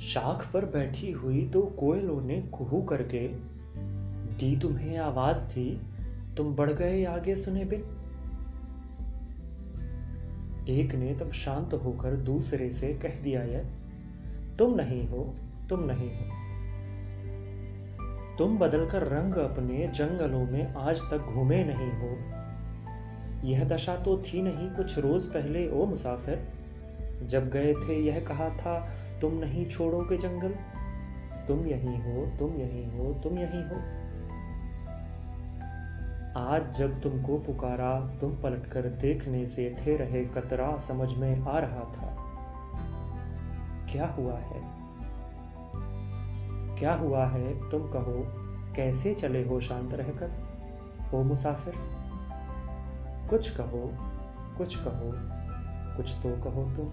शाख पर बैठी हुई दो कोयलों ने कुहू करके, दी तुम्हें आवाज़ थी, तुम बढ़ गए आगे सुने बिन। एक ने तब शांत होकर दूसरे से कह दिया यह तुम नहीं हो, तुम नहीं हो। तुम बदलकर रंग अपने जंगलों में आज तक घूमे नहीं हो। यह दशा तो थी नहीं कुछ रोज पहले, ओ मुसाफिर। जब गए थे यह कहा था, तुम नहीं छोड़ोगे जंगल? तुम यही हो, तुम यही हो, तुम यही हो। आज जब तुमको पुकारा, तुम पलटकर देखने से थे रहे कतरा, समझ में आ रहा था। क्या हुआ है? क्या हुआ है? तुम कहो, कैसे चले हो शांत रहकर? ओ मुसाफिर? कुछ कहो कुछ कहो। कुछ तो कहो तुम